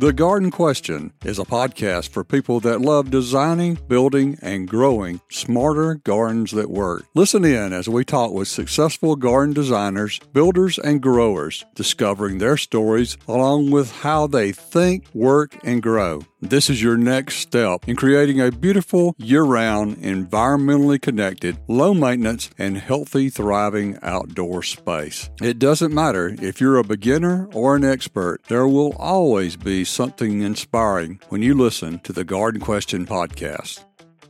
The Garden Question is a podcast for people that love designing, building, and growing smarter gardens that work. Listen in as we talk with successful garden designers, builders, and growers, discovering their stories along with how they think, work, and grow. This is your next step in creating a beautiful, year round, environmentally connected, low maintenance, and healthy, thriving outdoor space. It doesn't matter if you're a beginner or an expert, there will always be something inspiring when you listen to the Garden Question podcast.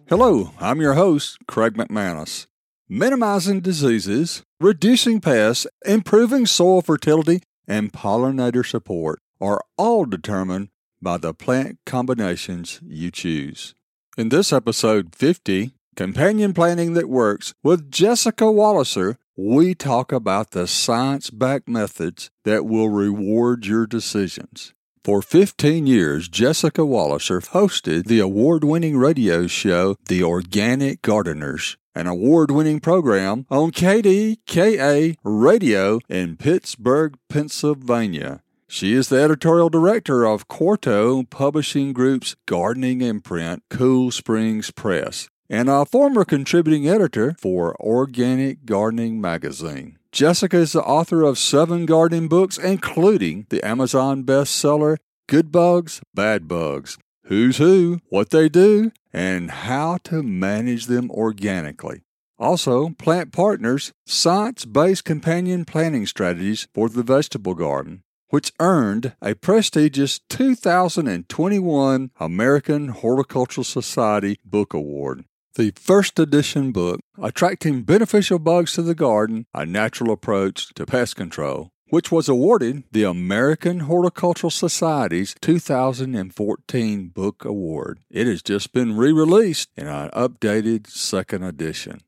Hello, I'm your host, Craig McManus. Minimizing diseases, reducing pests, improving soil fertility, and pollinator support are all determined by the plant combinations you choose. In this episode 50, Companion Planting That Works, with Jessica Walliser, we talk about the science backed methods that will reward your decisions. For 15 years, Jessica Walliser hosted the award winning radio show The Organic Gardeners, an award winning program on KDKA radio in Pittsburgh, Pennsylvania. She is the editorial director of Quarto Publishing Group's gardening imprint, Cool Springs Press, and a former contributing editor for Organic Gardening Magazine. Jessica is the author of seven gardening books, including the Amazon bestseller Good Bugs, Bad Bugs, Who's Who, What They Do, and How to Manage Them Organically. Also, Plant Partners, science based companion planting strategies for the vegetable garden, which earned a prestigious 2021 American Horticultural Society Book Award. The first edition book, Attracting Beneficial Bugs to the Garden A Natural Approach to Pest Control, which was awarded the American Horticultural Society's 2014 Book Award. It has just been re released in an updated second edition.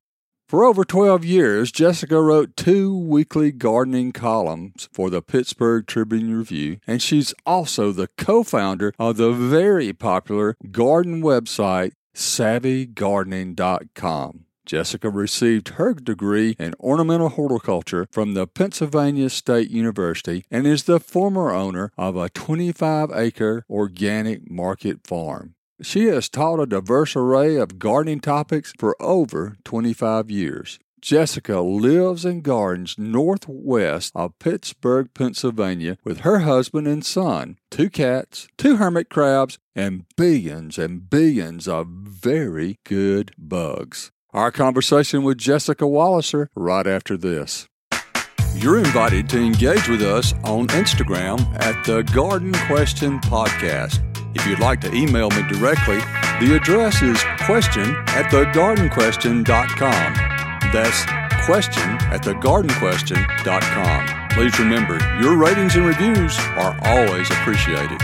For over 12 years, Jessica wrote two weekly gardening columns for the Pittsburgh Tribune Review, and she's also the co founder of the very popular garden website savvygardening.com. Jessica received her degree in ornamental horticulture from the Pennsylvania State University and is the former owner of a 25 acre organic market farm. She has taught a diverse array of gardening topics for over 25 years. Jessica lives and gardens northwest of Pittsburgh, Pennsylvania, with her husband and son, two cats, two hermit crabs, and billions and billions of very good bugs. Our conversation with Jessica Walliser right after this. You're invited to engage with us on Instagram at the Garden Question Podcast. If you'd like to email me directly, the address is question at thegardenquestion.com. That's question at thegardenquestion.com. Please remember, your ratings and reviews are always appreciated.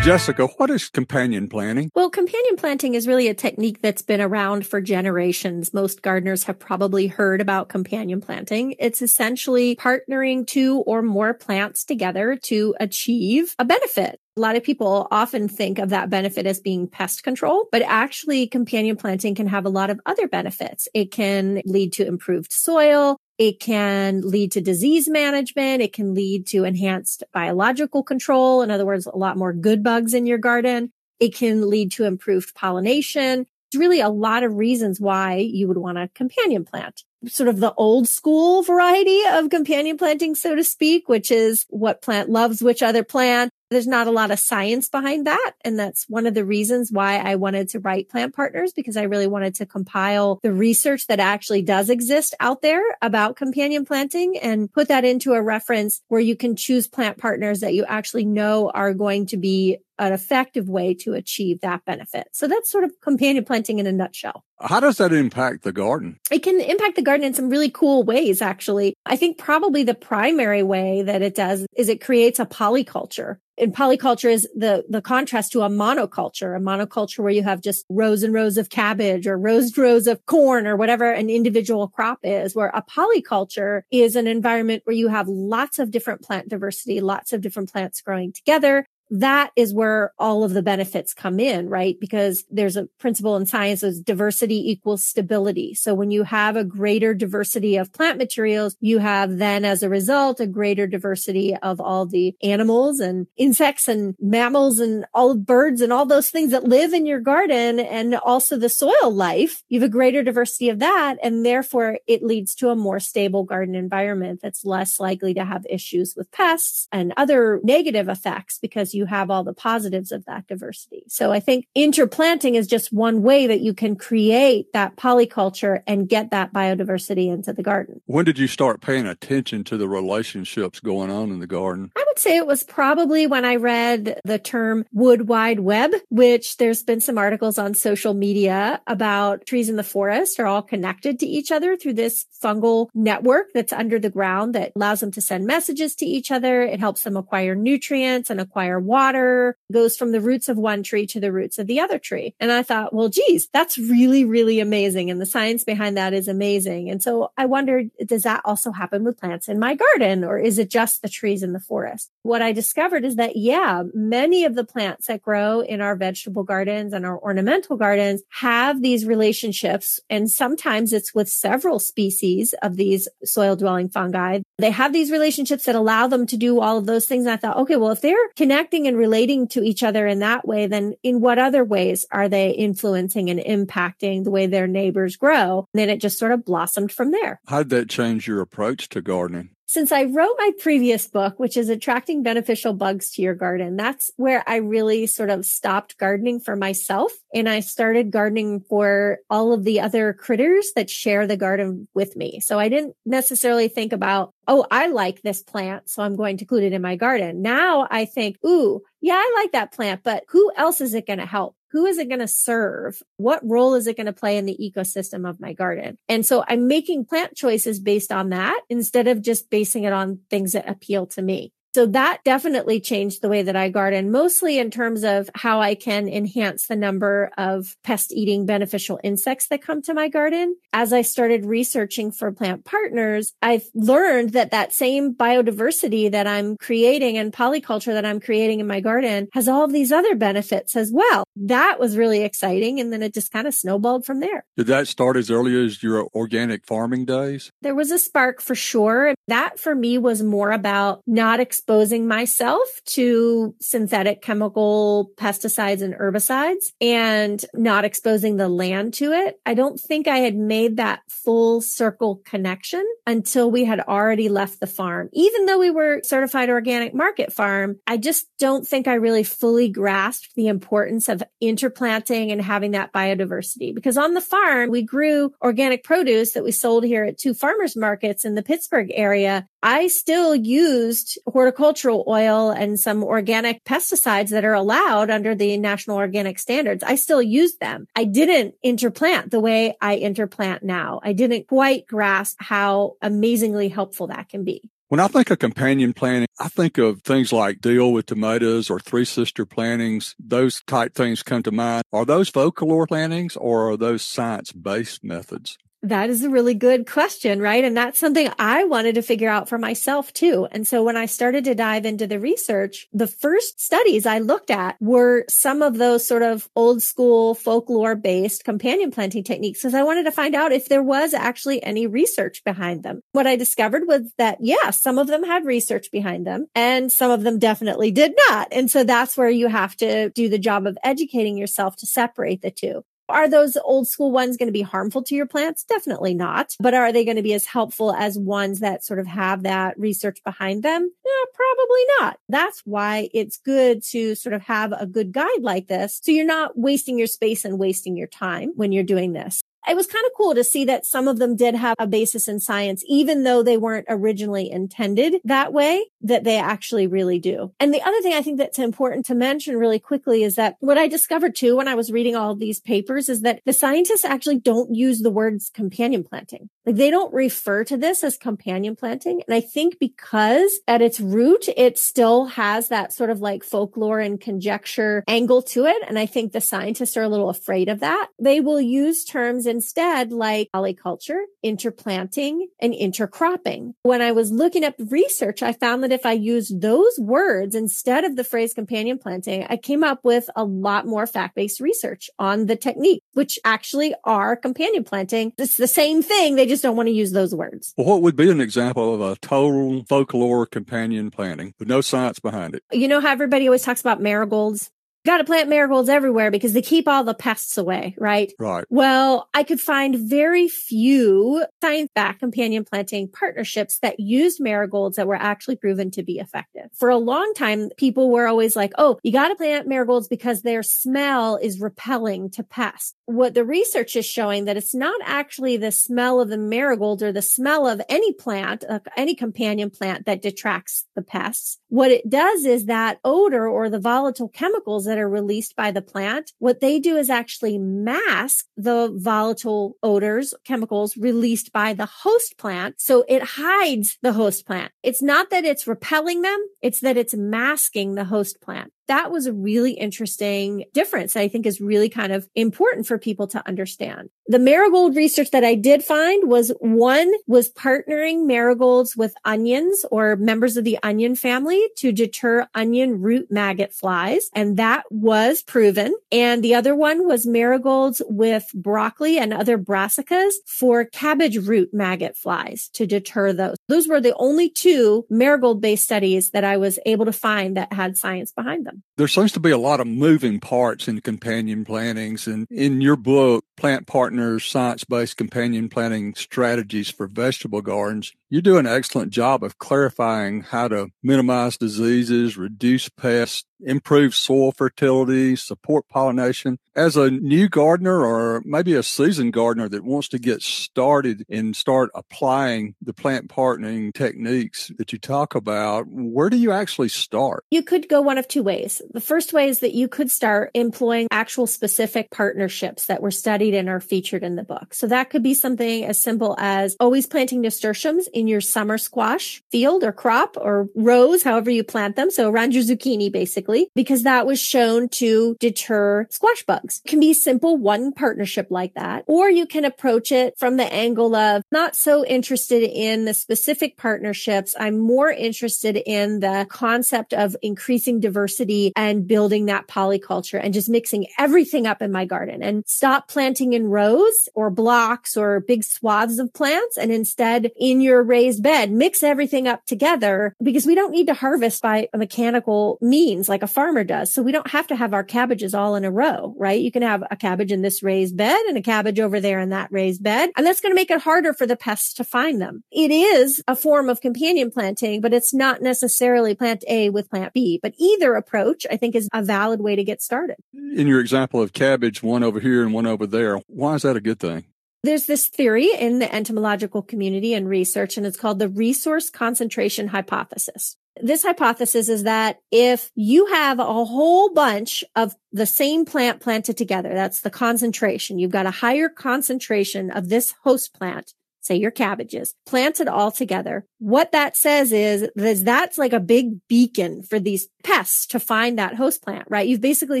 Jessica, what is companion planting? Well, companion planting is really a technique that's been around for generations. Most gardeners have probably heard about companion planting. It's essentially partnering two or more plants together to achieve a benefit. A lot of people often think of that benefit as being pest control, but actually companion planting can have a lot of other benefits. It can lead to improved soil. It can lead to disease management. It can lead to enhanced biological control. In other words, a lot more good bugs in your garden. It can lead to improved pollination. There's really a lot of reasons why you would want a companion plant sort of the old school variety of companion planting, so to speak, which is what plant loves which other plant. There's not a lot of science behind that. And that's one of the reasons why I wanted to write plant partners because I really wanted to compile the research that actually does exist out there about companion planting and put that into a reference where you can choose plant partners that you actually know are going to be an effective way to achieve that benefit. So that's sort of companion planting in a nutshell. How does that impact the garden? It can impact the garden in some really cool ways, actually. I think probably the primary way that it does is it creates a polyculture. And polyculture is the, the contrast to a monoculture, a monoculture where you have just rows and rows of cabbage or rows and rows of corn or whatever an individual crop is, where a polyculture is an environment where you have lots of different plant diversity, lots of different plants growing together that is where all of the benefits come in, right? Because there's a principle in science is diversity equals stability. So when you have a greater diversity of plant materials, you have then as a result, a greater diversity of all the animals and insects and mammals and all birds and all those things that live in your garden and also the soil life. You have a greater diversity of that. And therefore it leads to a more stable garden environment that's less likely to have issues with pests and other negative effects because you have all the positives of that diversity. So I think interplanting is just one way that you can create that polyculture and get that biodiversity into the garden. When did you start paying attention to the relationships going on in the garden? I would say it was probably when I read the term wood wide web, which there's been some articles on social media about trees in the forest are all connected to each other through this fungal network that's under the ground that allows them to send messages to each other. It helps them acquire nutrients and acquire water, goes from the roots of one tree to the roots of the other tree. And I thought, well, geez, that's really, really amazing. And the science behind that is amazing. And so I wondered, does that also happen with plants in my garden or is it just the trees in the forest? What I discovered is that, yeah, many of the plants that grow in our vegetable gardens and our ornamental gardens have these relationships. And sometimes it's with several species of these soil dwelling fungi. They have these relationships that allow them to do all of those things. And I thought, okay, well, if they're connecting and relating to each other in that way, then in what other ways are they influencing and impacting the way their neighbors grow? And then it just sort of blossomed from there. How did that change your approach to gardening? Since I wrote my previous book, which is attracting beneficial bugs to your garden, that's where I really sort of stopped gardening for myself. And I started gardening for all of the other critters that share the garden with me. So I didn't necessarily think about, oh, I like this plant, so I'm going to include it in my garden. Now I think, ooh, yeah, I like that plant, but who else is it going to help? Who is it going to serve? What role is it going to play in the ecosystem of my garden? And so I'm making plant choices based on that instead of just basing it on things that appeal to me. So that definitely changed the way that I garden, mostly in terms of how I can enhance the number of pest eating beneficial insects that come to my garden. As I started researching for plant partners, I've learned that that same biodiversity that I'm creating and polyculture that I'm creating in my garden has all of these other benefits as well. That was really exciting. And then it just kind of snowballed from there. Did that start as early as your organic farming days? There was a spark for sure. That for me was more about not exposing myself to synthetic chemical pesticides and herbicides and not exposing the land to it. I don't think I had made that full circle connection until we had already left the farm. Even though we were certified organic market farm, I just don't think I really fully grasped the importance of interplanting and having that biodiversity because on the farm, we grew organic produce that we sold here at two farmers markets in the Pittsburgh area. I still used horticultural oil and some organic pesticides that are allowed under the national organic standards. I still used them. I didn't interplant the way I interplant now. I didn't quite grasp how amazingly helpful that can be. When I think of companion planting, I think of things like dill with tomatoes or three sister plantings. Those type things come to mind. Are those folklore plantings or are those science based methods? That is a really good question, right? And that's something I wanted to figure out for myself too. And so when I started to dive into the research, the first studies I looked at were some of those sort of old school folklore based companion planting techniques because I wanted to find out if there was actually any research behind them. What I discovered was that, yeah, some of them had research behind them and some of them definitely did not. And so that's where you have to do the job of educating yourself to separate the two. Are those old school ones going to be harmful to your plants? Definitely not. But are they going to be as helpful as ones that sort of have that research behind them? Yeah, probably not. That's why it's good to sort of have a good guide like this. So you're not wasting your space and wasting your time when you're doing this it was kind of cool to see that some of them did have a basis in science, even though they weren't originally intended that way, that they actually really do. And the other thing I think that's important to mention really quickly is that what I discovered too when I was reading all these papers is that the scientists actually don't use the words companion planting. Like they don't refer to this as companion planting. And I think because at its root, it still has that sort of like folklore and conjecture angle to it. And I think the scientists are a little afraid of that. They will use terms in instead like polyculture, interplanting, and intercropping. When I was looking up research, I found that if I used those words instead of the phrase companion planting, I came up with a lot more fact-based research on the technique, which actually are companion planting. It's the same thing. They just don't want to use those words. Well, what would be an example of a total folklore companion planting with no science behind it? You know how everybody always talks about marigolds? Got to plant marigolds everywhere because they keep all the pests away, right? Right. Well, I could find very few science backed companion planting partnerships that used marigolds that were actually proven to be effective. For a long time, people were always like, oh, you got to plant marigolds because their smell is repelling to pests. What the research is showing that it's not actually the smell of the marigold or the smell of any plant, uh, any companion plant that detracts the pests. What it does is that odor or the volatile chemicals that are released by the plant, what they do is actually mask the volatile odors, chemicals released by the host plant. So it hides the host plant. It's not that it's repelling them. It's that it's masking the host plant that was a really interesting difference that I think is really kind of important for people to understand. The marigold research that I did find was one was partnering marigolds with onions or members of the onion family to deter onion root maggot flies. And that was proven. And the other one was marigolds with broccoli and other brassicas for cabbage root maggot flies to deter those. Those were the only two marigold based studies that I was able to find that had science behind them. There seems to be a lot of moving parts in companion plantings. And in your book, Plant Partners Science Based Companion Planting Strategies for Vegetable Gardens, you do an excellent job of clarifying how to minimize diseases, reduce pests, improve soil fertility, support pollination. As a new gardener or maybe a seasoned gardener that wants to get started and start applying the plant partnering techniques that you talk about, where do you actually start? You could go one of two ways. The first way is that you could start employing actual specific partnerships that were studied and are featured in the book. So that could be something as simple as always planting nasturtiums in your summer squash field or crop or rows, however you plant them. So around your zucchini, basically because that was shown to deter squash bugs. It can be simple one partnership like that, or you can approach it from the angle of not so interested in the specific partnerships. I'm more interested in the concept of increasing diversity and building that polyculture and just mixing everything up in my garden and stop planting in rows or blocks or big swaths of plants. And instead in your raised bed, mix everything up together because we don't need to harvest by a mechanical means like a farmer does. So we don't have to have our cabbages all in a row, right? You can have a cabbage in this raised bed and a cabbage over there in that raised bed. And that's going to make it harder for the pests to find them. It is a form of companion planting, but it's not necessarily plant A with plant B. But either approach, I think, is a valid way to get started. In your example of cabbage, one over here and one over there, why is that a good thing? There's this theory in the entomological community and research, and it's called the resource concentration hypothesis. This hypothesis is that if you have a whole bunch of the same plant planted together, that's the concentration. You've got a higher concentration of this host plant say your cabbages, planted all together. What that says is, is that's like a big beacon for these pests to find that host plant, right? You've basically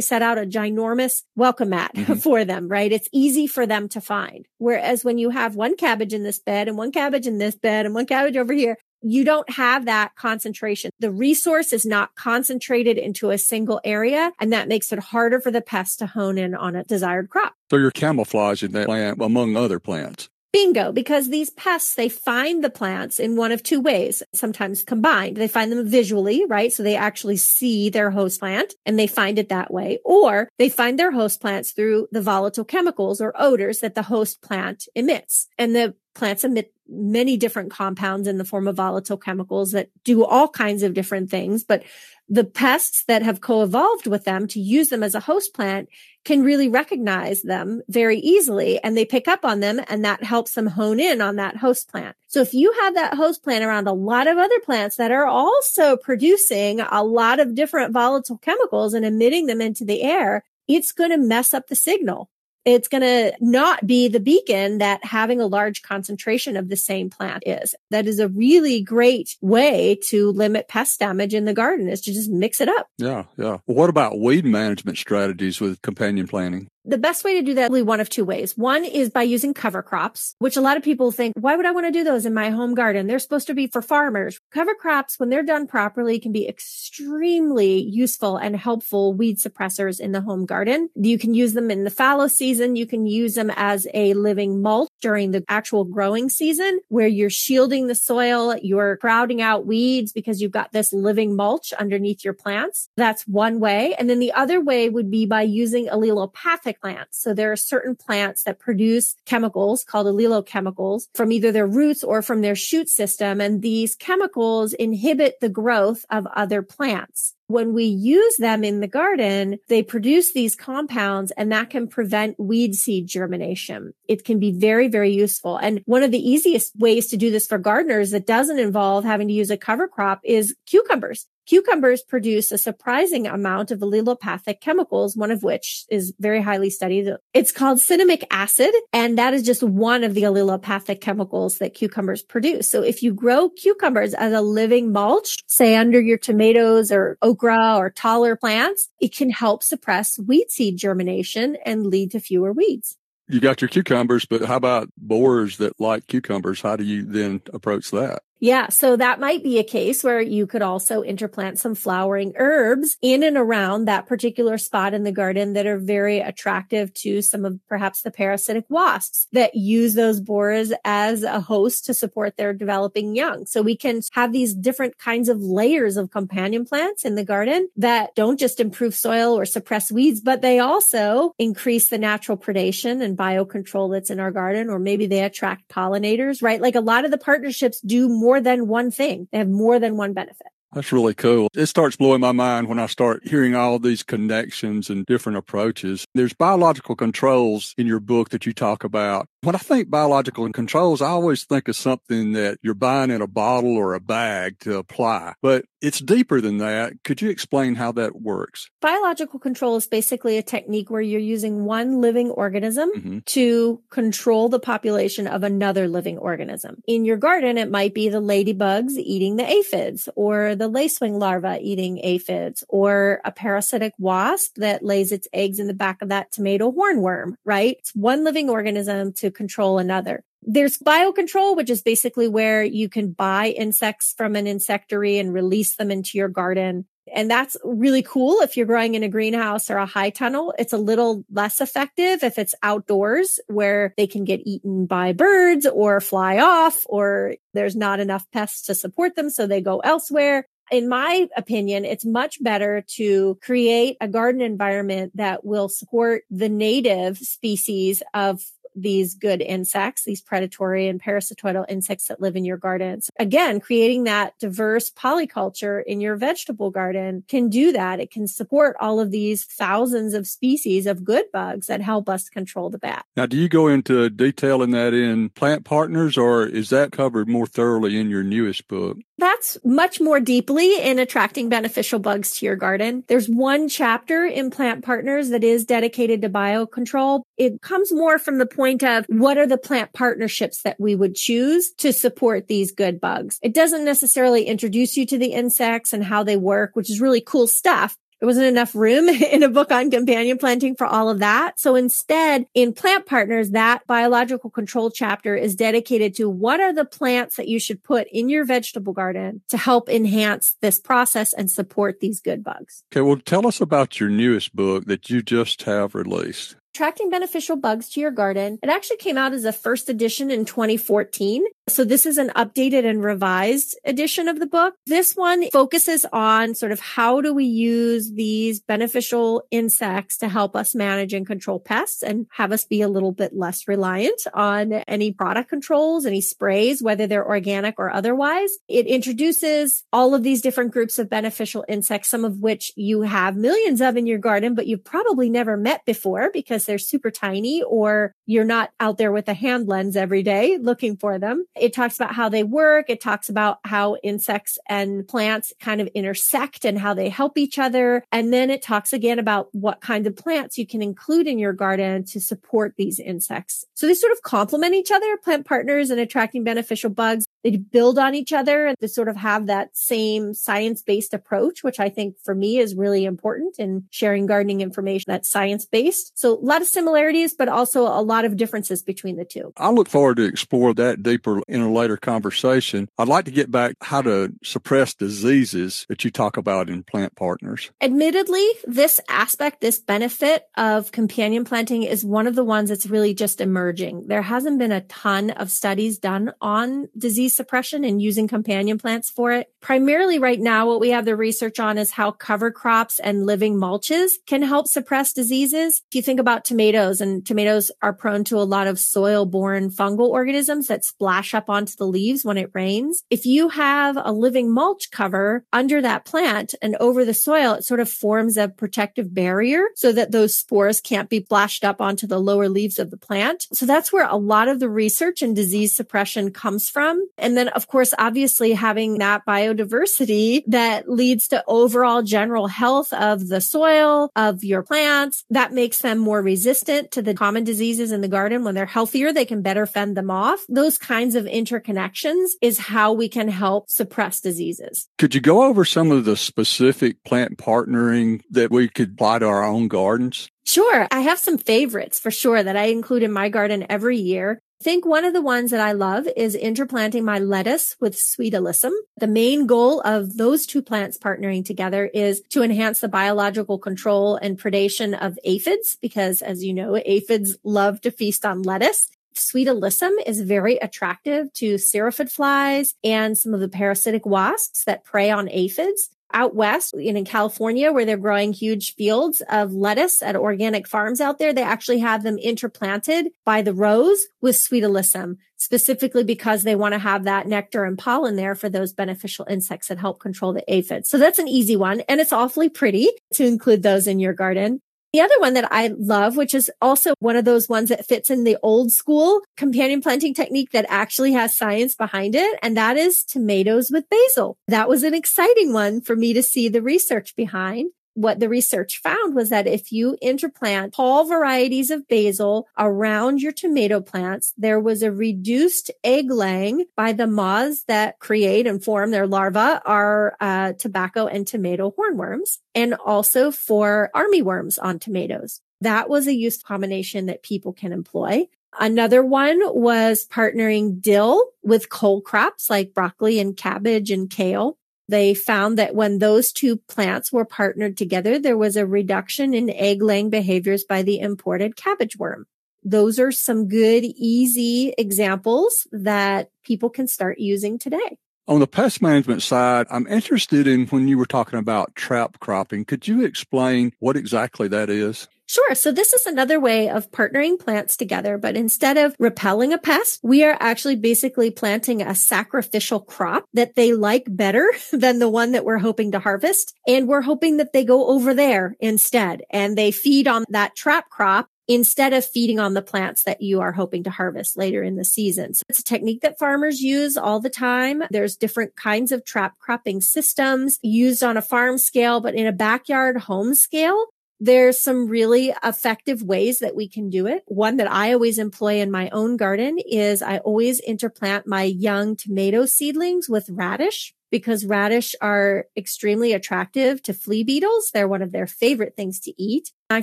set out a ginormous welcome mat mm-hmm. for them, right? It's easy for them to find. Whereas when you have one cabbage in this bed and one cabbage in this bed and one cabbage over here, you don't have that concentration. The resource is not concentrated into a single area, and that makes it harder for the pest to hone in on a desired crop. So you're camouflaging that plant among other plants. Bingo, because these pests, they find the plants in one of two ways, sometimes combined. They find them visually, right? So they actually see their host plant and they find it that way, or they find their host plants through the volatile chemicals or odors that the host plant emits. And the plants emit many different compounds in the form of volatile chemicals that do all kinds of different things. But the pests that have co-evolved with them to use them as a host plant can really recognize them very easily and they pick up on them and that helps them hone in on that host plant. So if you have that host plant around a lot of other plants that are also producing a lot of different volatile chemicals and emitting them into the air, it's going to mess up the signal it's going to not be the beacon that having a large concentration of the same plant is. That is a really great way to limit pest damage in the garden is to just mix it up. Yeah. Yeah. what about weed management strategies with companion planting? The best way to do that, is one of two ways. One is by using cover crops, which a lot of people think, why would I want to do those in my home garden? They're supposed to be for farmers. Cover crops, when they're done properly, can be extremely useful and helpful weed suppressors in the home garden. You can use them in the fallow season. You can use them as a living mulch during the actual growing season where you're shielding the soil. You're crowding out weeds because you've got this living mulch underneath your plants. That's one way. And then the other way would be by using allelopathic plants. So there are certain plants that produce chemicals called allelochemicals from either their roots or from their shoot system. And these chemicals inhibit the growth of other plants when we use them in the garden, they produce these compounds and that can prevent weed seed germination. It can be very, very useful. And one of the easiest ways to do this for gardeners that doesn't involve having to use a cover crop is cucumbers. Cucumbers produce a surprising amount of allelopathic chemicals, one of which is very highly studied. It's called cinnamic acid, and that is just one of the allelopathic chemicals that cucumbers produce. So if you grow cucumbers as a living mulch, say under your tomatoes or okra or taller plants, it can help suppress weed seed germination and lead to fewer weeds you got your cucumbers, but how about borers that like cucumbers? How do you then approach that? Yeah. So that might be a case where you could also interplant some flowering herbs in and around that particular spot in the garden that are very attractive to some of perhaps the parasitic wasps that use those borers as a host to support their developing young. So we can have these different kinds of layers of companion plants in the garden that don't just improve soil or suppress weeds, but they also increase the natural predation and biocontrol that's in our garden, or maybe they attract pollinators, right? Like a lot of the partnerships do more more than one thing. They have more than one benefit. That's really cool. It starts blowing my mind when I start hearing all these connections and different approaches. There's biological controls in your book that you talk about. When I think biological controls, I always think of something that you're buying in a bottle or a bag to apply, but it's deeper than that. Could you explain how that works? Biological control is basically a technique where you're using one living organism mm-hmm. to control the population of another living organism. In your garden, it might be the ladybugs eating the aphids or the lacewing larva eating aphids or a parasitic wasp that lays its eggs in the back of that tomato hornworm, right? It's one living organism to control another. There's biocontrol, which is basically where you can buy insects from an insectary and release them into your garden. And that's really cool if you're growing in a greenhouse or a high tunnel. It's a little less effective if it's outdoors where they can get eaten by birds or fly off or there's not enough pests to support them. So they go elsewhere in my opinion, it's much better to create a garden environment that will support the native species of these good insects, these predatory and parasitoidal insects that live in your gardens. Again, creating that diverse polyculture in your vegetable garden can do that. It can support all of these thousands of species of good bugs that help us control the bat. Now, do you go into detail in that in plant partners or is that covered more thoroughly in your newest book? That's much more deeply in attracting beneficial bugs to your garden. There's one chapter in plant partners that is dedicated to biocontrol. It comes more from the point of what are the plant partnerships that we would choose to support these good bugs. It doesn't necessarily introduce you to the insects and how they work, which is really cool stuff there wasn't enough room in a book on companion planting for all of that. So instead, in plant partners, that biological control chapter is dedicated to what are the plants that you should put in your vegetable garden to help enhance this process and support these good bugs. Okay. Well, tell us about your newest book that you just have released. Attracting Beneficial Bugs to Your Garden. It actually came out as a first edition in 2014. So this is an updated and revised edition of the book. This one focuses on sort of how do we use these beneficial insects to help us manage and control pests and have us be a little bit less reliant on any product controls, any sprays, whether they're organic or otherwise. It introduces all of these different groups of beneficial insects, some of which you have millions of in your garden, but you've probably never met before because they're super tiny or you're not out there with a hand lens every day looking for them. It talks about how they work. It talks about how insects and plants kind of intersect and how they help each other. And then it talks again about what kinds of plants you can include in your garden to support these insects. So they sort of complement each other, plant partners and attracting beneficial bugs. They build on each other and to sort of have that same science based approach, which I think for me is really important in sharing gardening information that's science based. So a lot of similarities, but also a lot of differences between the two. I look forward to explore that deeper in a later conversation. I'd like to get back how to suppress diseases that you talk about in plant partners. Admittedly, this aspect, this benefit of companion planting is one of the ones that's really just emerging. There hasn't been a ton of studies done on disease suppression and using companion plants for it. Primarily right now, what we have the research on is how cover crops and living mulches can help suppress diseases. If you think about tomatoes and tomatoes are prone to a lot of soil borne fungal organisms that splash up onto the leaves when it rains. If you have a living mulch cover under that plant and over the soil, it sort of forms a protective barrier so that those spores can't be splashed up onto the lower leaves of the plant. So that's where a lot of the research and disease suppression comes from. And then, of course, obviously having that biodiversity that leads to overall general health of the soil, of your plants, that makes them more resistant to the common diseases in the garden. When they're healthier, they can better fend them off. Those kinds of interconnections is how we can help suppress diseases. Could you go over some of the specific plant partnering that we could apply to our own gardens? Sure. I have some favorites for sure that I include in my garden every year. Think one of the ones that I love is interplanting my lettuce with sweet alyssum. The main goal of those two plants partnering together is to enhance the biological control and predation of aphids, because as you know, aphids love to feast on lettuce. Sweet alyssum is very attractive to syrphid flies and some of the parasitic wasps that prey on aphids out west in California where they're growing huge fields of lettuce at organic farms out there. They actually have them interplanted by the rows with sweet alyssum, specifically because they want to have that nectar and pollen there for those beneficial insects that help control the aphids. So that's an easy one. And it's awfully pretty to include those in your garden. The other one that I love, which is also one of those ones that fits in the old school companion planting technique that actually has science behind it. And that is tomatoes with basil. That was an exciting one for me to see the research behind what the research found was that if you interplant tall varieties of basil around your tomato plants, there was a reduced egg laying by the moths that create and form their larvae are uh, tobacco and tomato hornworms, and also for armyworms on tomatoes. That was a use combination that people can employ. Another one was partnering dill with cole crops like broccoli and cabbage and kale. They found that when those two plants were partnered together, there was a reduction in egg laying behaviors by the imported cabbage worm. Those are some good, easy examples that people can start using today. On the pest management side, I'm interested in when you were talking about trap cropping. Could you explain what exactly that is? Sure. So this is another way of partnering plants together, but instead of repelling a pest, we are actually basically planting a sacrificial crop that they like better than the one that we're hoping to harvest. And we're hoping that they go over there instead and they feed on that trap crop instead of feeding on the plants that you are hoping to harvest later in the season. So it's a technique that farmers use all the time. There's different kinds of trap cropping systems used on a farm scale, but in a backyard home scale, there's some really effective ways that we can do it. One that I always employ in my own garden is I always interplant my young tomato seedlings with radish because radish are extremely attractive to flea beetles. They're one of their favorite things to eat. I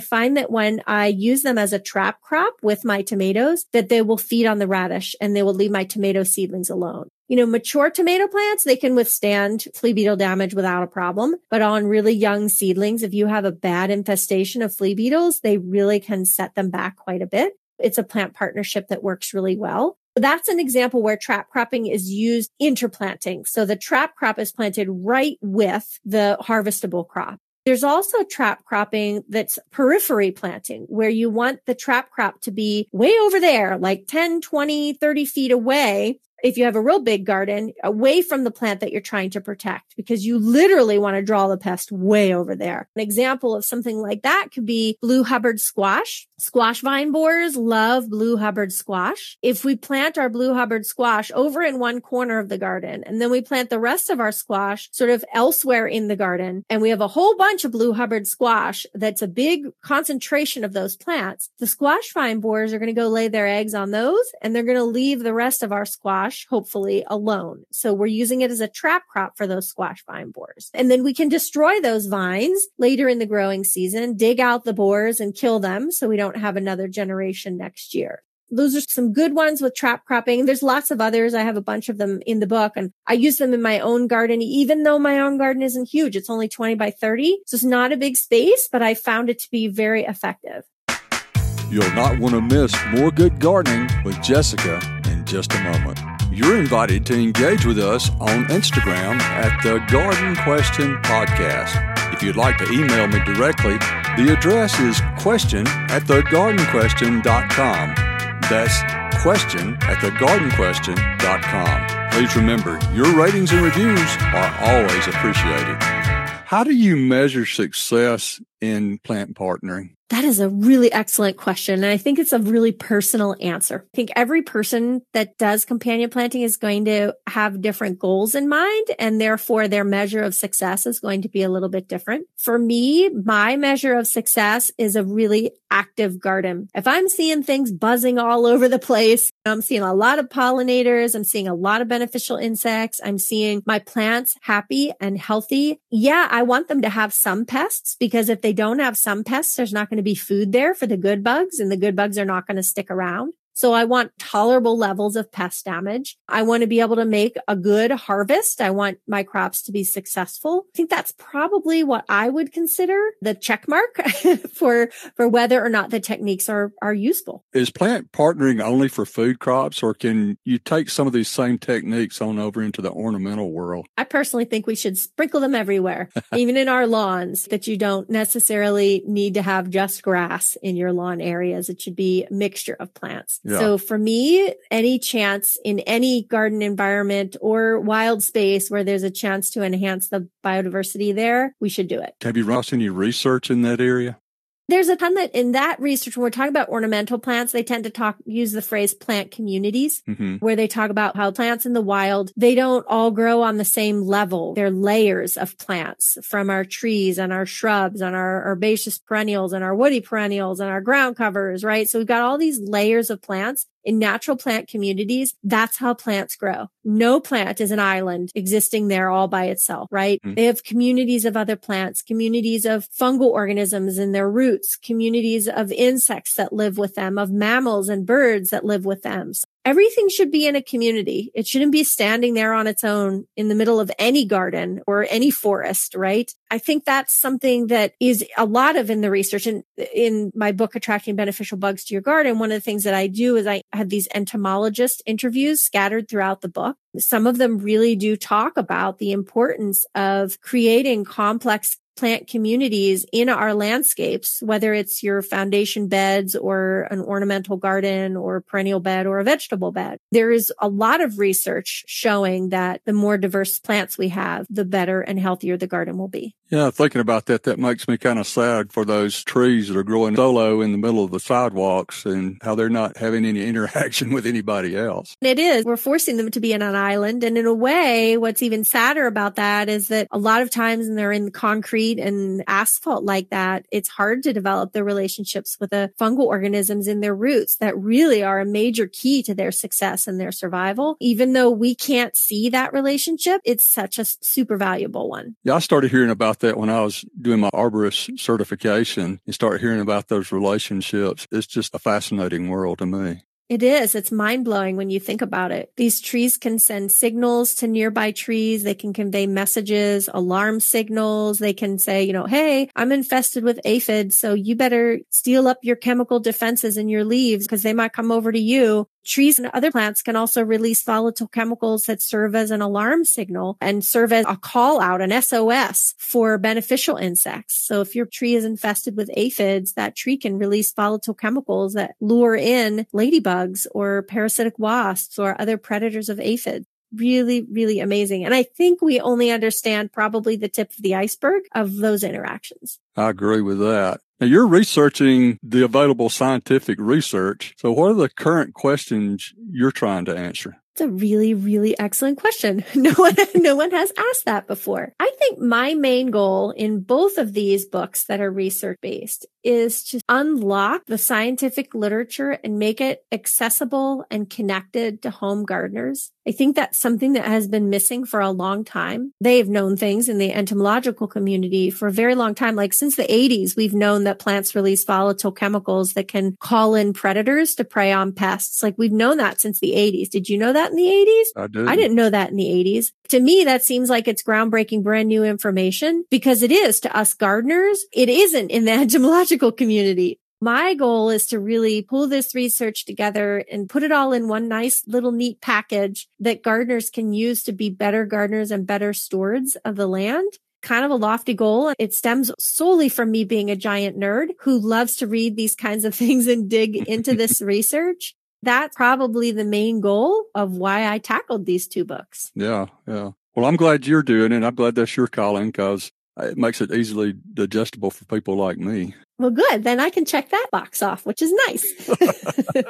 find that when I use them as a trap crop with my tomatoes, that they will feed on the radish and they will leave my tomato seedlings alone. You know, mature tomato plants, they can withstand flea beetle damage without a problem. But on really young seedlings, if you have a bad infestation of flea beetles, they really can set them back quite a bit. It's a plant partnership that works really well. That's an example where trap cropping is used interplanting. So the trap crop is planted right with the harvestable crop. There's also trap cropping that's periphery planting where you want the trap crop to be way over there, like 10, 20, 30 feet away if you have a real big garden away from the plant that you're trying to protect because you literally want to draw the pest way over there. An example of something like that could be blue Hubbard squash. Squash vine borers love blue Hubbard squash. If we plant our blue Hubbard squash over in one corner of the garden and then we plant the rest of our squash sort of elsewhere in the garden and we have a whole bunch of blue Hubbard squash that's a big concentration of those plants, the squash vine borers are going to go lay their eggs on those and they're going to leave the rest of our squash hopefully alone. So we're using it as a trap crop for those squash vine borers. And then we can destroy those vines later in the growing season, dig out the borers and kill them so we don't have another generation next year those are some good ones with trap cropping. There's lots of others. I have a bunch of them in the book and I use them in my own garden, even though my own garden isn't huge. It's only 20 by 30. So it's not a big space, but I found it to be very effective. You'll not want to miss more good gardening with Jessica in just a moment. You're invited to engage with us on Instagram at the Garden Question Podcast. If you'd like to email me directly, the address is question at thegardenquestion.com. That's question at thegardenquestion.com. Please remember, your ratings and reviews are always appreciated. How do you measure success in plant partnering? That is a really excellent question. And I think it's a really personal answer. I think every person that does companion planting is going to have different goals in mind. And therefore their measure of success is going to be a little bit different. For me, my measure of success is a really active garden. If I'm seeing things buzzing all over the place, I'm seeing a lot of pollinators. I'm seeing a lot of beneficial insects. I'm seeing my plants happy and healthy. Yeah, I want them to have some pests because if they don't have some pests, there's not going to be food there for the good bugs and the good bugs are not going to stick around. So I want tolerable levels of pest damage. I want to be able to make a good harvest. I want my crops to be successful. I think that's probably what I would consider the check mark for, for whether or not the techniques are, are useful. Is plant partnering only for food crops or can you take some of these same techniques on over into the ornamental world? I personally think we should sprinkle them everywhere, even in our lawns that you don't necessarily need to have just grass in your lawn areas. It should be a mixture of plants. Yeah. So for me, any chance in any garden environment or wild space where there's a chance to enhance the biodiversity there, we should do it. Have you run any research in that area? There's a ton that in that research, when we're talking about ornamental plants, they tend to talk, use the phrase plant communities, mm-hmm. where they talk about how plants in the wild, they don't all grow on the same level. They're layers of plants from our trees and our shrubs and our herbaceous perennials and our woody perennials and our ground covers, right? So we've got all these layers of plants in natural plant communities, that's how plants grow. No plant is an island existing there all by itself, right? Mm-hmm. They have communities of other plants, communities of fungal organisms in their roots, communities of insects that live with them, of mammals and birds that live with them everything should be in a community. It shouldn't be standing there on its own in the middle of any garden or any forest, right? I think that's something that is a lot of in the research and in my book, Attracting Beneficial Bugs to Your Garden. One of the things that I do is I have these entomologist interviews scattered throughout the book. Some of them really do talk about the importance of creating complex plant communities in our landscapes, whether it's your foundation beds or an ornamental garden or perennial bed or a vegetable bed. There is a lot of research showing that the more diverse plants we have, the better and healthier the garden will be. Yeah, thinking about that, that makes me kind of sad for those trees that are growing solo in the middle of the sidewalks and how they're not having any interaction with anybody else. It is. We're forcing them to be in an island. And in a way, what's even sadder about that is that a lot of times when they're in concrete and asphalt like that, it's hard to develop the relationships with the fungal organisms in their roots that really are a major key to their success and their survival. Even though we can't see that relationship, it's such a super valuable one. Yeah, I started hearing about about that when I was doing my arborist certification and start hearing about those relationships. It's just a fascinating world to me. It is. It's mind blowing when you think about it. These trees can send signals to nearby trees. They can convey messages, alarm signals. They can say, you know, Hey, I'm infested with aphids. So you better steel up your chemical defenses in your leaves because they might come over to you. Trees and other plants can also release volatile chemicals that serve as an alarm signal and serve as a call out, an SOS for beneficial insects. So if your tree is infested with aphids, that tree can release volatile chemicals that lure in ladybugs or parasitic wasps or other predators of aphids really, really amazing. And I think we only understand probably the tip of the iceberg of those interactions. I agree with that. Now you're researching the available scientific research. So what are the current questions you're trying to answer? It's a really, really excellent question. No one, no one has asked that before. I think my main goal in both of these books that are research based is to unlock the scientific literature and make it accessible and connected to home gardeners. I think that's something that has been missing for a long time. They've known things in the entomological community for a very long time. Like since the 80s, we've known that plants release volatile chemicals that can call in predators to prey on pests. Like we've known that since the 80s. Did you know that in the 80s? I did. I didn't know that in the 80s. To me, that seems like it's groundbreaking, brand new information because it is to us gardeners. It isn't in the entomological community. My goal is to really pull this research together and put it all in one nice little neat package that gardeners can use to be better gardeners and better stewards of the land. Kind of a lofty goal. It stems solely from me being a giant nerd who loves to read these kinds of things and dig into this research. That's probably the main goal of why I tackled these two books. Yeah, yeah. Well, I'm glad you're doing it. I'm glad that's your calling because it makes it easily digestible for people like me. Well, good. Then I can check that box off, which is nice.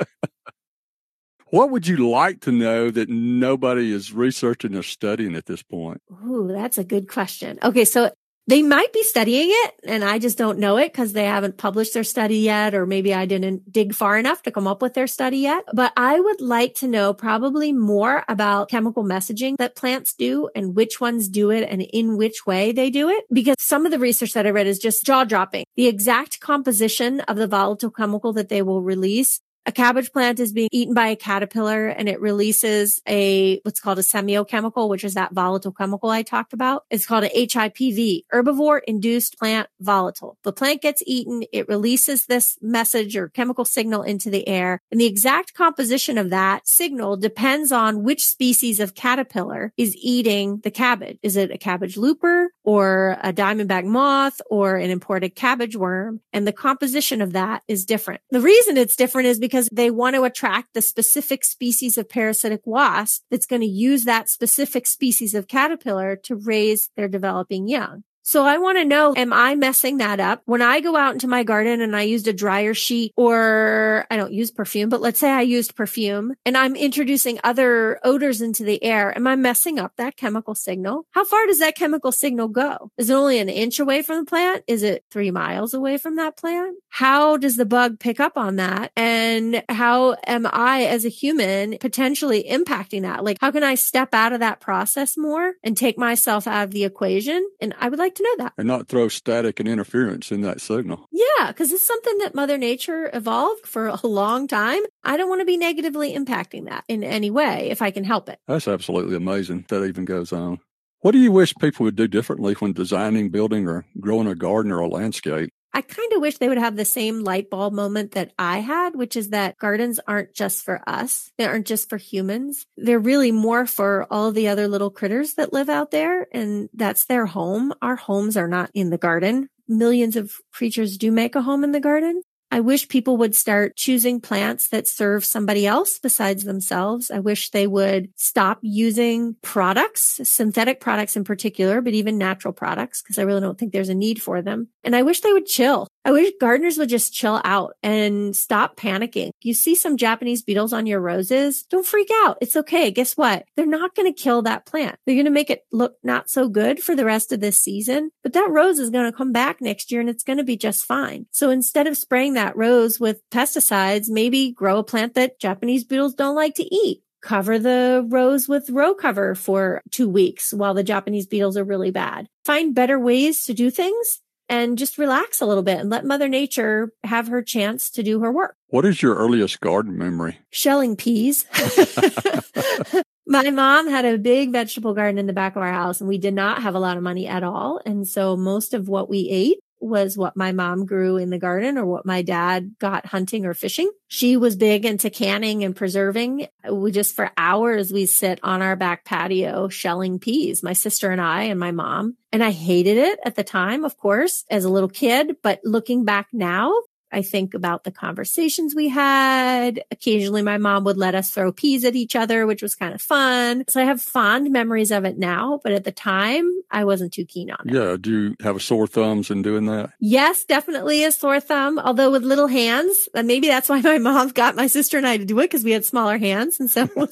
what would you like to know that nobody is researching or studying at this point? Ooh, that's a good question. Okay. So they might be studying it and I just don't know it because they haven't published their study yet, or maybe I didn't dig far enough to come up with their study yet. But I would like to know probably more about chemical messaging that plants do and which ones do it and in which way they do it. Because some of the research that I read is just jaw dropping. The exact composition of the volatile chemical that they will release a cabbage plant is being eaten by a caterpillar and it releases a what's called a semiochemical, which is that volatile chemical I talked about. It's called a HIPV, herbivore induced plant volatile. The plant gets eaten, it releases this message or chemical signal into the air, and the exact composition of that signal depends on which species of caterpillar is eating the cabbage. Is it a cabbage looper or a diamondback moth or an imported cabbage worm? And the composition of that is different. The reason it's different is because they want to attract the specific species of parasitic wasp that's going to use that specific species of caterpillar to raise their developing young. So I want to know, am I messing that up? When I go out into my garden and I used a dryer sheet or I don't use perfume, but let's say I used perfume and I'm introducing other odors into the air. Am I messing up that chemical signal? How far does that chemical signal go? Is it only an inch away from the plant? Is it three miles away from that plant? How does the bug pick up on that? And how am I as a human potentially impacting that? Like, how can I step out of that process more and take myself out of the equation? And I would like to know that. And not throw static and interference in that signal. Yeah, because it's something that Mother Nature evolved for a long time. I don't want to be negatively impacting that in any way if I can help it. That's absolutely amazing that even goes on. What do you wish people would do differently when designing, building, or growing a garden or a landscape? I kind of wish they would have the same light bulb moment that I had, which is that gardens aren't just for us. They aren't just for humans. They're really more for all the other little critters that live out there. And that's their home. Our homes are not in the garden. Millions of creatures do make a home in the garden. I wish people would start choosing plants that serve somebody else besides themselves. I wish they would stop using products, synthetic products in particular, but even natural products, because I really don't think there's a need for them. And I wish they would chill. I wish gardeners would just chill out and stop panicking. You see some Japanese beetles on your roses. Don't freak out. It's okay. Guess what? They're not going to kill that plant. They're going to make it look not so good for the rest of this season, but that rose is going to come back next year and it's going to be just fine. So instead of spraying that rose with pesticides, maybe grow a plant that Japanese beetles don't like to eat cover the rose with row cover for two weeks while the Japanese beetles are really bad. Find better ways to do things and just relax a little bit and let Mother Nature have her chance to do her work. What is your earliest garden memory? Shelling peas. My mom had a big vegetable garden in the back of our house and we did not have a lot of money at all. And so most of what we ate was what my mom grew in the garden or what my dad got hunting or fishing. She was big into canning and preserving. We just for hours we sit on our back patio shelling peas, my sister and I and my mom. And I hated it at the time, of course, as a little kid, but looking back now, I think about the conversations we had. Occasionally my mom would let us throw peas at each other, which was kind of fun. So I have fond memories of it now, but at the time I wasn't too keen on it. Yeah. Do you have a sore thumbs in doing that? Yes, definitely a sore thumb, although with little hands. And maybe that's why my mom got my sister and I to do it because we had smaller hands. And so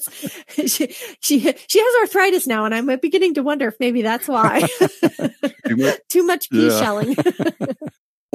she, she, she has arthritis now. And I'm beginning to wonder if maybe that's why. Too much, Too much pea yeah. shelling.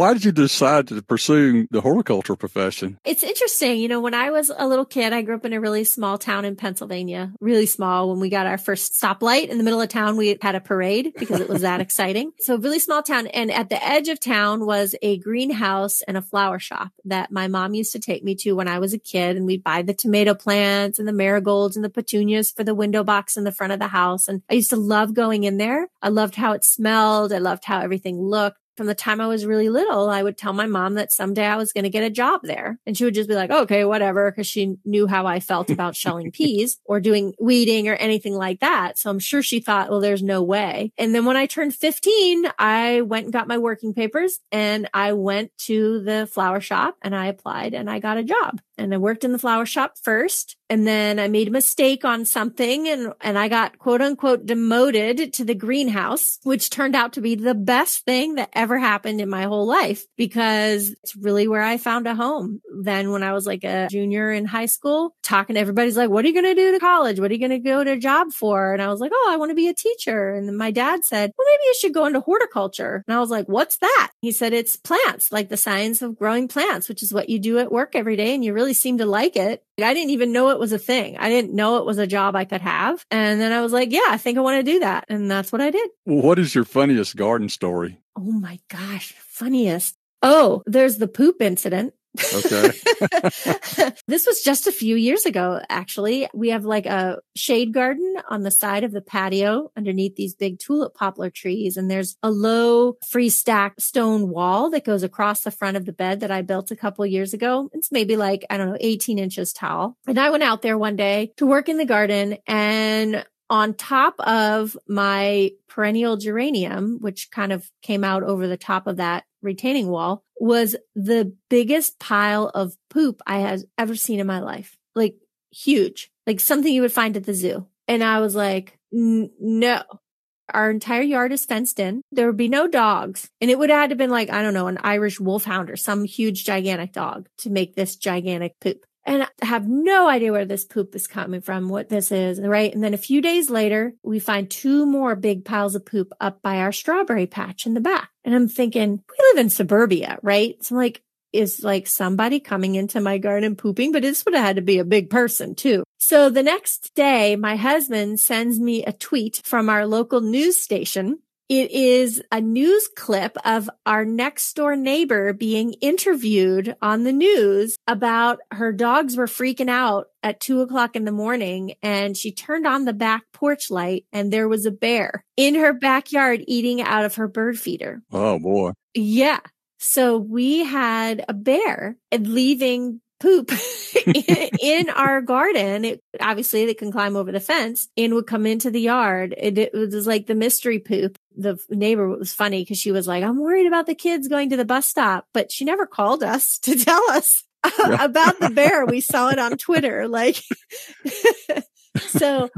Why did you decide to pursue the horticulture profession? It's interesting. You know, when I was a little kid, I grew up in a really small town in Pennsylvania, really small. When we got our first stoplight in the middle of town, we had a parade because it was that exciting. So really small town. And at the edge of town was a greenhouse and a flower shop that my mom used to take me to when I was a kid. And we'd buy the tomato plants and the marigolds and the petunias for the window box in the front of the house. And I used to love going in there. I loved how it smelled. I loved how everything looked from the time I was really little, I would tell my mom that someday I was going to get a job there. And she would just be like, okay, whatever. Cause she knew how I felt about shelling peas or doing weeding or anything like that. So I'm sure she thought, well, there's no way. And then when I turned 15, I went and got my working papers and I went to the flower shop and I applied and I got a job and I worked in the flower shop first. And then I made a mistake on something and, and I got quote unquote demoted to the greenhouse, which turned out to be the best thing that ever happened in my whole life because it's really where I found a home. Then when I was like a junior in high school, talking to everybody's like, what are you going to do to college? What are you going to go to a job for? And I was like, Oh, I want to be a teacher. And my dad said, well, maybe you should go into horticulture. And I was like, what's that? He said, it's plants, like the science of growing plants, which is what you do at work every day. And you really seem to like it. I didn't even know it was a thing. I didn't know it was a job I could have. And then I was like, yeah, I think I want to do that. And that's what I did. What is your funniest garden story? Oh my gosh, funniest. Oh, there's the poop incident. Okay. this was just a few years ago, actually. We have like a shade garden on the side of the patio underneath these big tulip poplar trees. And there's a low free stack stone wall that goes across the front of the bed that I built a couple years ago. It's maybe like, I don't know, 18 inches tall. And I went out there one day to work in the garden and on top of my perennial geranium, which kind of came out over the top of that retaining wall, was the biggest pile of poop I had ever seen in my life. Like huge, like something you would find at the zoo. And I was like, no, our entire yard is fenced in. There would be no dogs. And it would have had to been like, I don't know, an Irish wolfhound or some huge gigantic dog to make this gigantic poop and I have no idea where this poop is coming from, what this is, right? And then a few days later, we find two more big piles of poop up by our strawberry patch in the back. And I'm thinking, we live in suburbia, right? So I'm like, is like somebody coming into my garden pooping, but this would have had to be a big person too. So the next day, my husband sends me a tweet from our local news station it is a news clip of our next door neighbor being interviewed on the news about her dogs were freaking out at two o'clock in the morning and she turned on the back porch light and there was a bear in her backyard eating out of her bird feeder. Oh boy. Yeah. So we had a bear leaving poop in, our garden. It, obviously, they can climb over the fence and would come into the yard. It, it was like the mystery poop. The neighbor was funny because she was like, I'm worried about the kids going to the bus stop, but she never called us to tell us about the bear. We saw it on Twitter. Like, so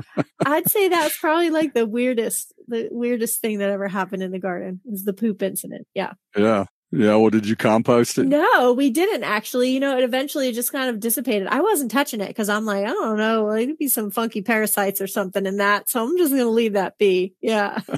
I'd say that's probably like the weirdest, the weirdest thing that ever happened in the garden was the poop incident. Yeah. Yeah. Yeah. Well, did you compost it? No, we didn't actually. You know, it eventually just kind of dissipated. I wasn't touching it because I'm like, I don't know, it could be some funky parasites or something in that. So I'm just going to leave that be. Yeah.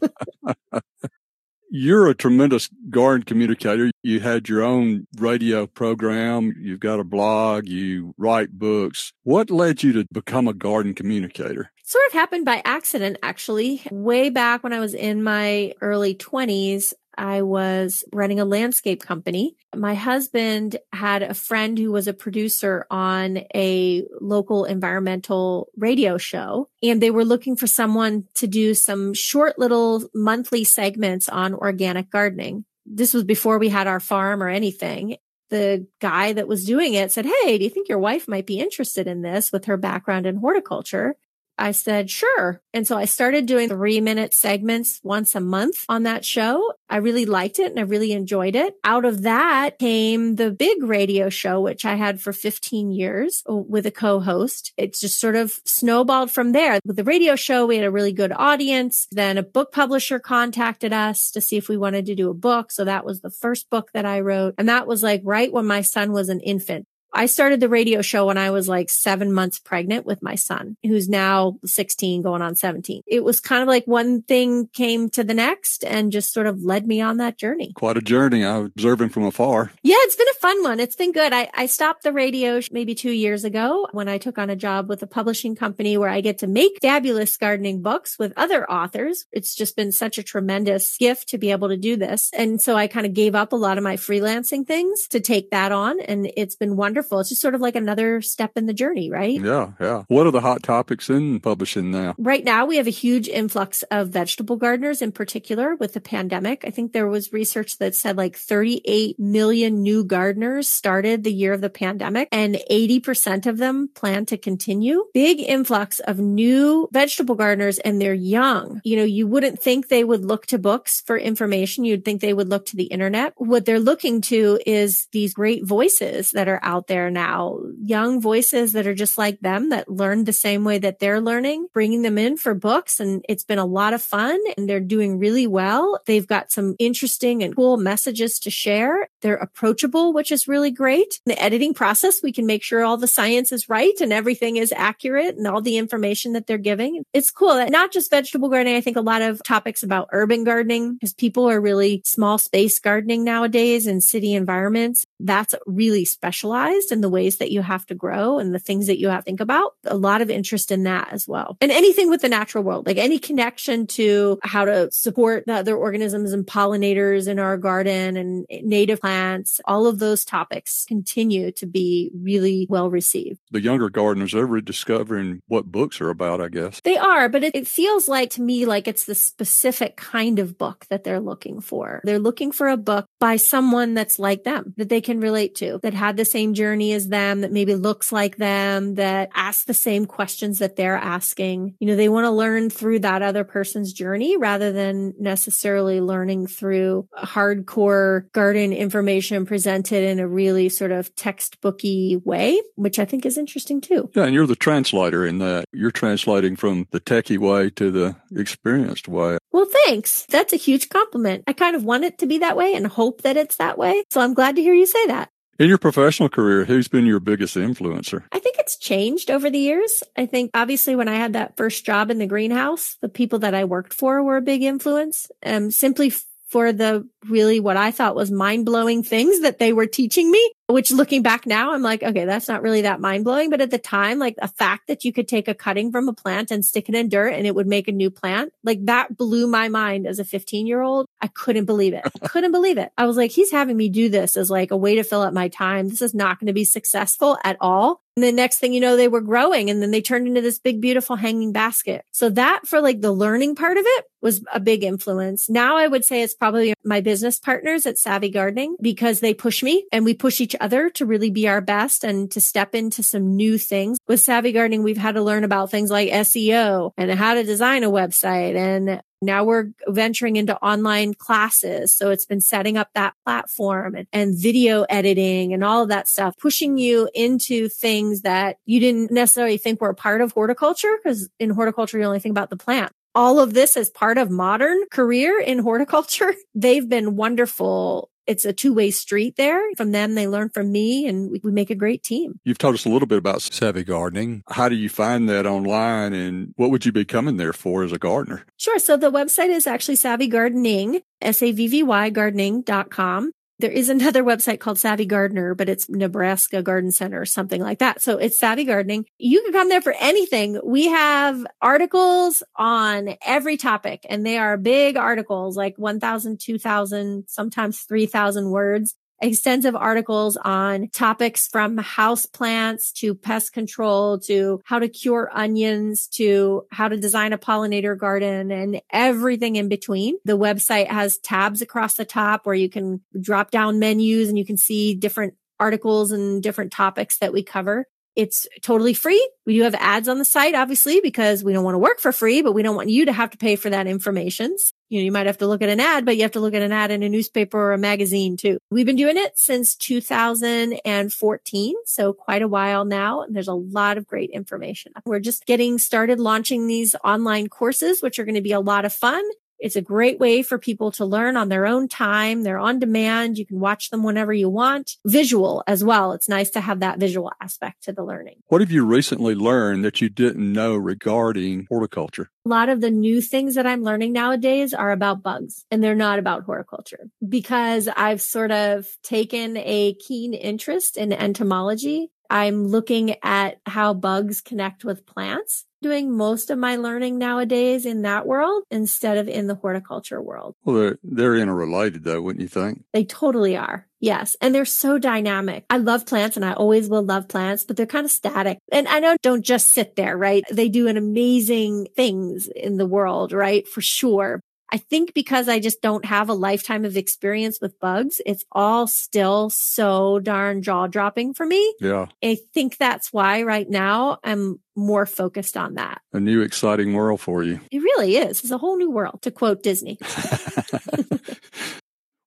You're a tremendous garden communicator. You had your own radio program. You've got a blog. You write books. What led you to become a garden communicator? Sort of happened by accident, actually. Way back when I was in my early 20s, I was running a landscape company. My husband had a friend who was a producer on a local environmental radio show, and they were looking for someone to do some short little monthly segments on organic gardening. This was before we had our farm or anything. The guy that was doing it said, Hey, do you think your wife might be interested in this with her background in horticulture? I said, sure. And so I started doing three minute segments once a month on that show. I really liked it and I really enjoyed it. Out of that came the big radio show, which I had for 15 years uh, with a co-host. It's just sort of snowballed from there. With the radio show, we had a really good audience. Then a book publisher contacted us to see if we wanted to do a book. So that was the first book that I wrote. And that was like right when my son was an infant. I started the radio show when I was like seven months pregnant with my son, who's now 16 going on 17. It was kind of like one thing came to the next and just sort of led me on that journey. Quite a journey. I was observing from afar. Yeah, it's been a fun one. It's been good. I, I stopped the radio maybe two years ago when I took on a job with a publishing company where I get to make fabulous gardening books with other authors. It's just been such a tremendous gift to be able to do this. And so I kind of gave up a lot of my freelancing things to take that on. And it's been wonderful wonderful. It's just sort of like another step in the journey, right? Yeah, yeah. What are the hot topics in publishing now? Right now, we have a huge influx of vegetable gardeners in particular with the pandemic. I think there was research that said like 38 million new gardeners started the year of the pandemic and 80% of them plan to continue. Big influx of new vegetable gardeners and they're young. You know, you wouldn't think they would look to books for information. You'd think they would look to the internet. What they're looking to is these great voices that are out there there now, young voices that are just like them that learn the same way that they're learning, bringing them in for books. And it's been a lot of fun and they're doing really well. They've got some interesting and cool messages to share. They're approachable, which is really great. In the editing process, we can make sure all the science is right and everything is accurate and all the information that they're giving. It's cool. That not just vegetable gardening. I think a lot of topics about urban gardening because people are really small space gardening nowadays in city environments. That's really specialized in the ways that you have to grow and the things that you have to think about. A lot of interest in that as well. And anything with the natural world, like any connection to how to support the other organisms and pollinators in our garden and native plants, all of those topics continue to be really well received. The younger gardeners are rediscovering what books are about, I guess. They are, but it, it feels like to me like it's the specific kind of book that they're looking for. They're looking for a book by someone that's like them, that they can relate to, that had the same journey journey as them, that maybe looks like them, that asks the same questions that they're asking. You know, they want to learn through that other person's journey rather than necessarily learning through hardcore garden information presented in a really sort of textbooky way, which I think is interesting too. Yeah, and you're the translator in that. You're translating from the techie way to the experienced way. Well, thanks. That's a huge compliment. I kind of want it to be that way and hope that it's that way. So I'm glad to hear you say that. In your professional career, who's been your biggest influencer? I think it's changed over the years. I think obviously when I had that first job in the greenhouse, the people that I worked for were a big influence. Um, simply for the really what I thought was mind blowing things that they were teaching me, which looking back now, I'm like, okay, that's not really that mind blowing. But at the time, like a fact that you could take a cutting from a plant and stick it in dirt and it would make a new plant, like that blew my mind as a 15 year old. I couldn't believe it. I couldn't believe it. I was like, he's having me do this as like a way to fill up my time. This is not going to be successful at all. And the next thing you know, they were growing and then they turned into this big, beautiful hanging basket. So that for like the learning part of it was a big influence. Now I would say it's probably my business partners at Savvy Gardening because they push me and we push each other to really be our best and to step into some new things. With Savvy Gardening, we've had to learn about things like SEO and how to design a website and now we're venturing into online classes. So it's been setting up that platform and, and, video editing and all of that stuff, pushing you into things that you didn't necessarily think were a part of horticulture. Cause in horticulture, you only think about the plant. All of this as part of modern career in horticulture. They've been wonderful it's a two-way street there. From them, they learn from me and we, we, make a great team. You've told us a little bit about Savvy Gardening. How do you find that online and what would you be coming there for as a gardener? Sure. So the website is actually Savvy Gardening, S-A-V-V-Y gardening.com. There is another website called Savvy Gardener, but it's Nebraska Garden Center or something like that. So it's Savvy Gardening. You can come there for anything. We have articles on every topic and they are big articles, like 1,000, 2,000, sometimes 3,000 words extensive articles on topics from house plants to pest control to how to cure onions to how to design a pollinator garden and everything in between. The website has tabs across the top where you can drop down menus and you can see different articles and different topics that we cover. It's totally free. We do have ads on the site, obviously, because we don't want to work for free, but we don't want you to have to pay for that information. You know, you might have to look at an ad, but you have to look at an ad in a newspaper or a magazine too. We've been doing it since 2014. So quite a while now. And there's a lot of great information. We're just getting started launching these online courses, which are going to be a lot of fun. It's a great way for people to learn on their own time. They're on demand. You can watch them whenever you want. Visual as well. It's nice to have that visual aspect to the learning. What have you recently learned that you didn't know regarding horticulture? A lot of the new things that I'm learning nowadays are about bugs and they're not about horticulture because I've sort of taken a keen interest in entomology I'm looking at how bugs connect with plants, doing most of my learning nowadays in that world instead of in the horticulture world. Well, they're, they're interrelated though, wouldn't you think? They totally are. Yes. And they're so dynamic. I love plants and I always will love plants, but they're kind of static. And I know don't just sit there, right? They do an amazing things in the world, right? For sure. I think because I just don't have a lifetime of experience with bugs, it's all still so darn jaw dropping for me. Yeah. I think that's why right now I'm more focused on that. A new exciting world for you. It really is. It's a whole new world to quote Disney.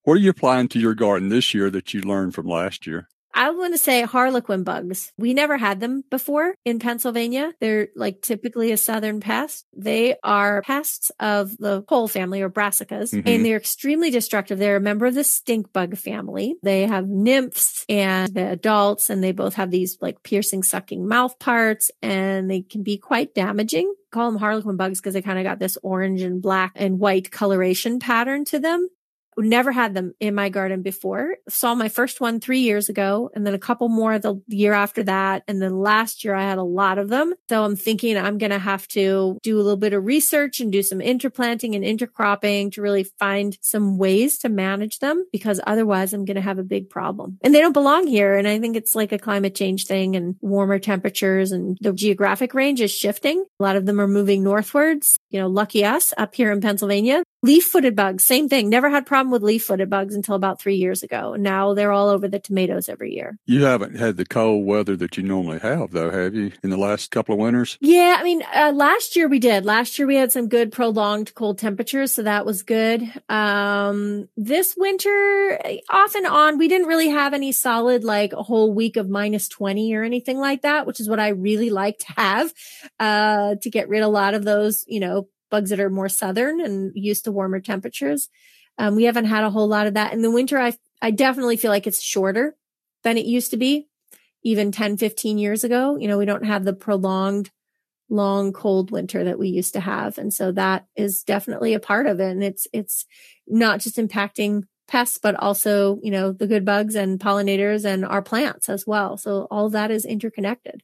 what are you applying to your garden this year that you learned from last year? I want to say harlequin bugs. We never had them before in Pennsylvania. They're like typically a southern pest. They are pests of the whole family or brassicas mm-hmm. and they're extremely destructive. They're a member of the stink bug family. They have nymphs and the adults and they both have these like piercing sucking mouth parts and they can be quite damaging call them harlequin bugs because they kind of got this orange and black and white coloration pattern to them. Never had them in my garden before. Saw my first one three years ago and then a couple more the year after that. And then last year I had a lot of them. So I'm thinking I'm going to have to do a little bit of research and do some interplanting and intercropping to really find some ways to manage them because otherwise I'm going to have a big problem. And they don't belong here. And I think it's like a climate change thing and warmer temperatures and the geographic range is shifting. A lot of them are moving northwards. You know, lucky us up here in Pennsylvania. Leaf footed bugs, same thing. Never had problem with leaf footed bugs until about three years ago. Now they're all over the tomatoes every year. You haven't had the cold weather that you normally have, though, have you, in the last couple of winters? Yeah, I mean, uh, last year we did. Last year we had some good prolonged cold temperatures, so that was good. Um, this winter, off and on, we didn't really have any solid, like a whole week of minus 20 or anything like that, which is what I really like to have, uh, to get rid of a lot of those, you know, bugs that are more southern and used to warmer temperatures. Um, we haven't had a whole lot of that. In the winter, I, I definitely feel like it's shorter than it used to be, even 10, 15 years ago. You know, we don't have the prolonged, long, cold winter that we used to have. And so that is definitely a part of it. And it's, it's not just impacting pests, but also, you know, the good bugs and pollinators and our plants as well. So all that is interconnected.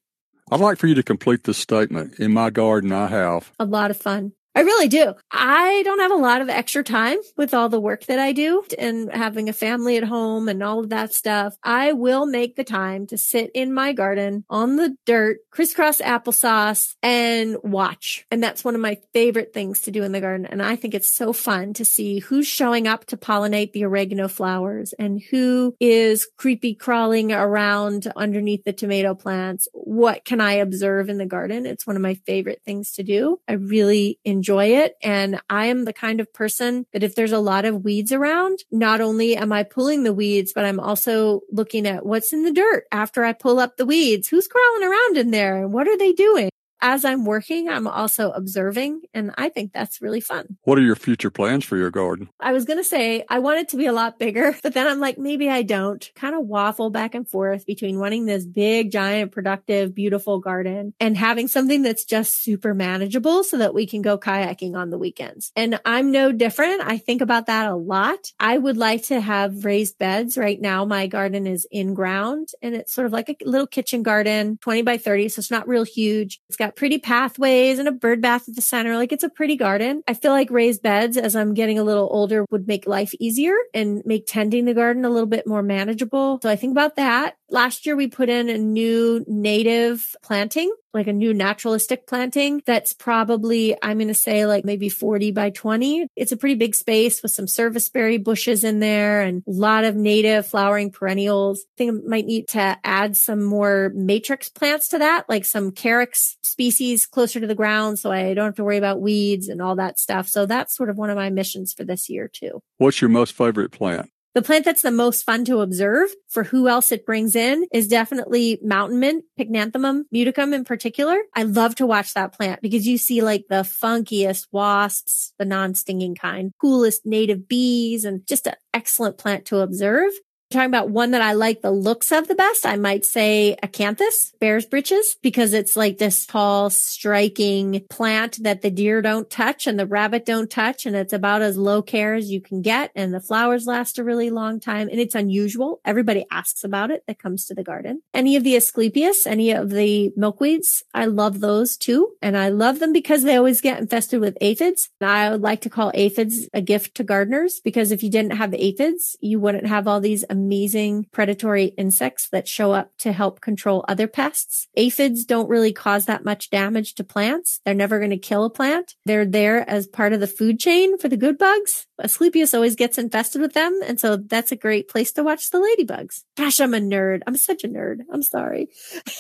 I'd like for you to complete this statement. In my garden, I have a lot of fun. I really do. I don't have a lot of extra time with all the work that I do and having a family at home and all of that stuff. I will make the time to sit in my garden on the dirt, crisscross applesauce and watch. And that's one of my favorite things to do in the garden. And I think it's so fun to see who's showing up to pollinate the oregano flowers and who is creepy crawling around underneath the tomato plants. What can I observe in the garden? It's one of my favorite things to do. I really enjoy enjoy it. And I am the kind of person that if there's a lot of weeds around, not only am I pulling the weeds, but I'm also looking at what's in the dirt after I pull up the weeds. Who's crawling around in there? What are they doing? As I'm working, I'm also observing. And I think that's really fun. What are your future plans for your garden? I was going to say I want it to be a lot bigger, but then I'm like, maybe I don't kind of waffle back and forth between wanting this big, giant, productive, beautiful garden and having something that's just super manageable so that we can go kayaking on the weekends. And I'm no different. I think about that a lot. I would like to have raised beds. Right now, my garden is in ground and it's sort of like a little kitchen garden, 20 by 30. So it's not real huge. It's got pretty pathways and a bird bath at the center. Like it's a pretty garden. I feel like raised beds as I'm getting a little older would make life easier and make tending the garden a little bit more manageable. So I think about that Last year we put in a new native planting, like a new naturalistic planting that's probably, I'm going to say like maybe 40 by 20. It's a pretty big space with some serviceberry bushes in there and a lot of native flowering perennials. I think I might need to add some more matrix plants to that, like some carex species closer to the ground. So I don't have to worry about weeds and all that stuff. So that's sort of one of my missions for this year too. What's your most favorite plant? The plant that's the most fun to observe for who else it brings in is definitely mountain mint, Pycnanthemum muticum in particular. I love to watch that plant because you see like the funkiest wasps, the non-stinging kind, coolest native bees, and just an excellent plant to observe talking about one that I like the looks of the best, I might say acanthus, bear's breeches, because it's like this tall, striking plant that the deer don't touch and the rabbit don't touch. And it's about as low care as you can get. And the flowers last a really long time. And it's unusual. Everybody asks about it that comes to the garden. Any of the Asclepias, any of the milkweeds, I love those too. And I love them because they always get infested with aphids. I would like to call aphids a gift to gardeners because if you didn't have aphids, you wouldn't have all these amazing amazing predatory insects that show up to help control other pests. Aphids don't really cause that much damage to plants. They're never going to kill a plant. They're there as part of the food chain for the good bugs. Asclepias always gets infested with them. And so that's a great place to watch the ladybugs. Gosh, I'm a nerd. I'm such a nerd. I'm sorry.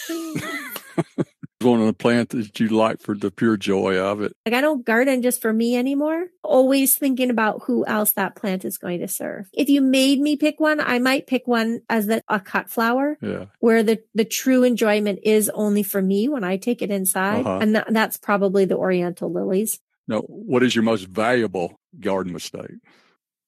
one of the plants that you like for the pure joy of it. Like I don't garden just for me anymore. Always thinking about who else that plant is going to serve. If you made me pick one, I might pick one as the, a cut flower. Yeah. Where the, the true enjoyment is only for me when I take it inside. Uh-huh. And th- that's probably the oriental lilies. Now, what is your most valuable garden mistake?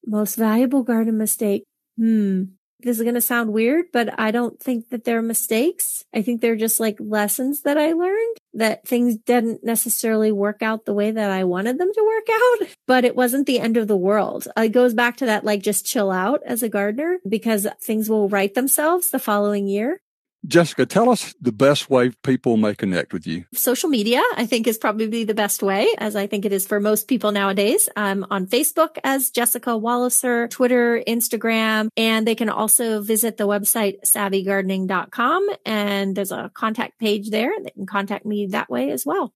Most valuable garden mistake. Hmm this is going to sound weird, but I don't think that they're mistakes. I think they're just like lessons that I learned that things didn't necessarily work out the way that I wanted them to work out, but it wasn't the end of the world. It goes back to that, like just chill out as a gardener because things will right themselves the following year. Jessica, tell us the best way people may connect with you. Social media, I think, is probably the best way, as I think it is for most people nowadays. I'm on Facebook as Jessica Walliser, Twitter, Instagram, and they can also visit the website savvygardening.com. And there's a contact page there. They can contact me that way as well.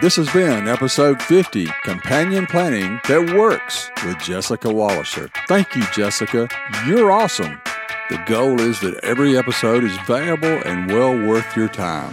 This has been episode 50 Companion Planting That Works with Jessica Walliser. Thank you, Jessica. You're awesome. The goal is that every episode is valuable and well worth your time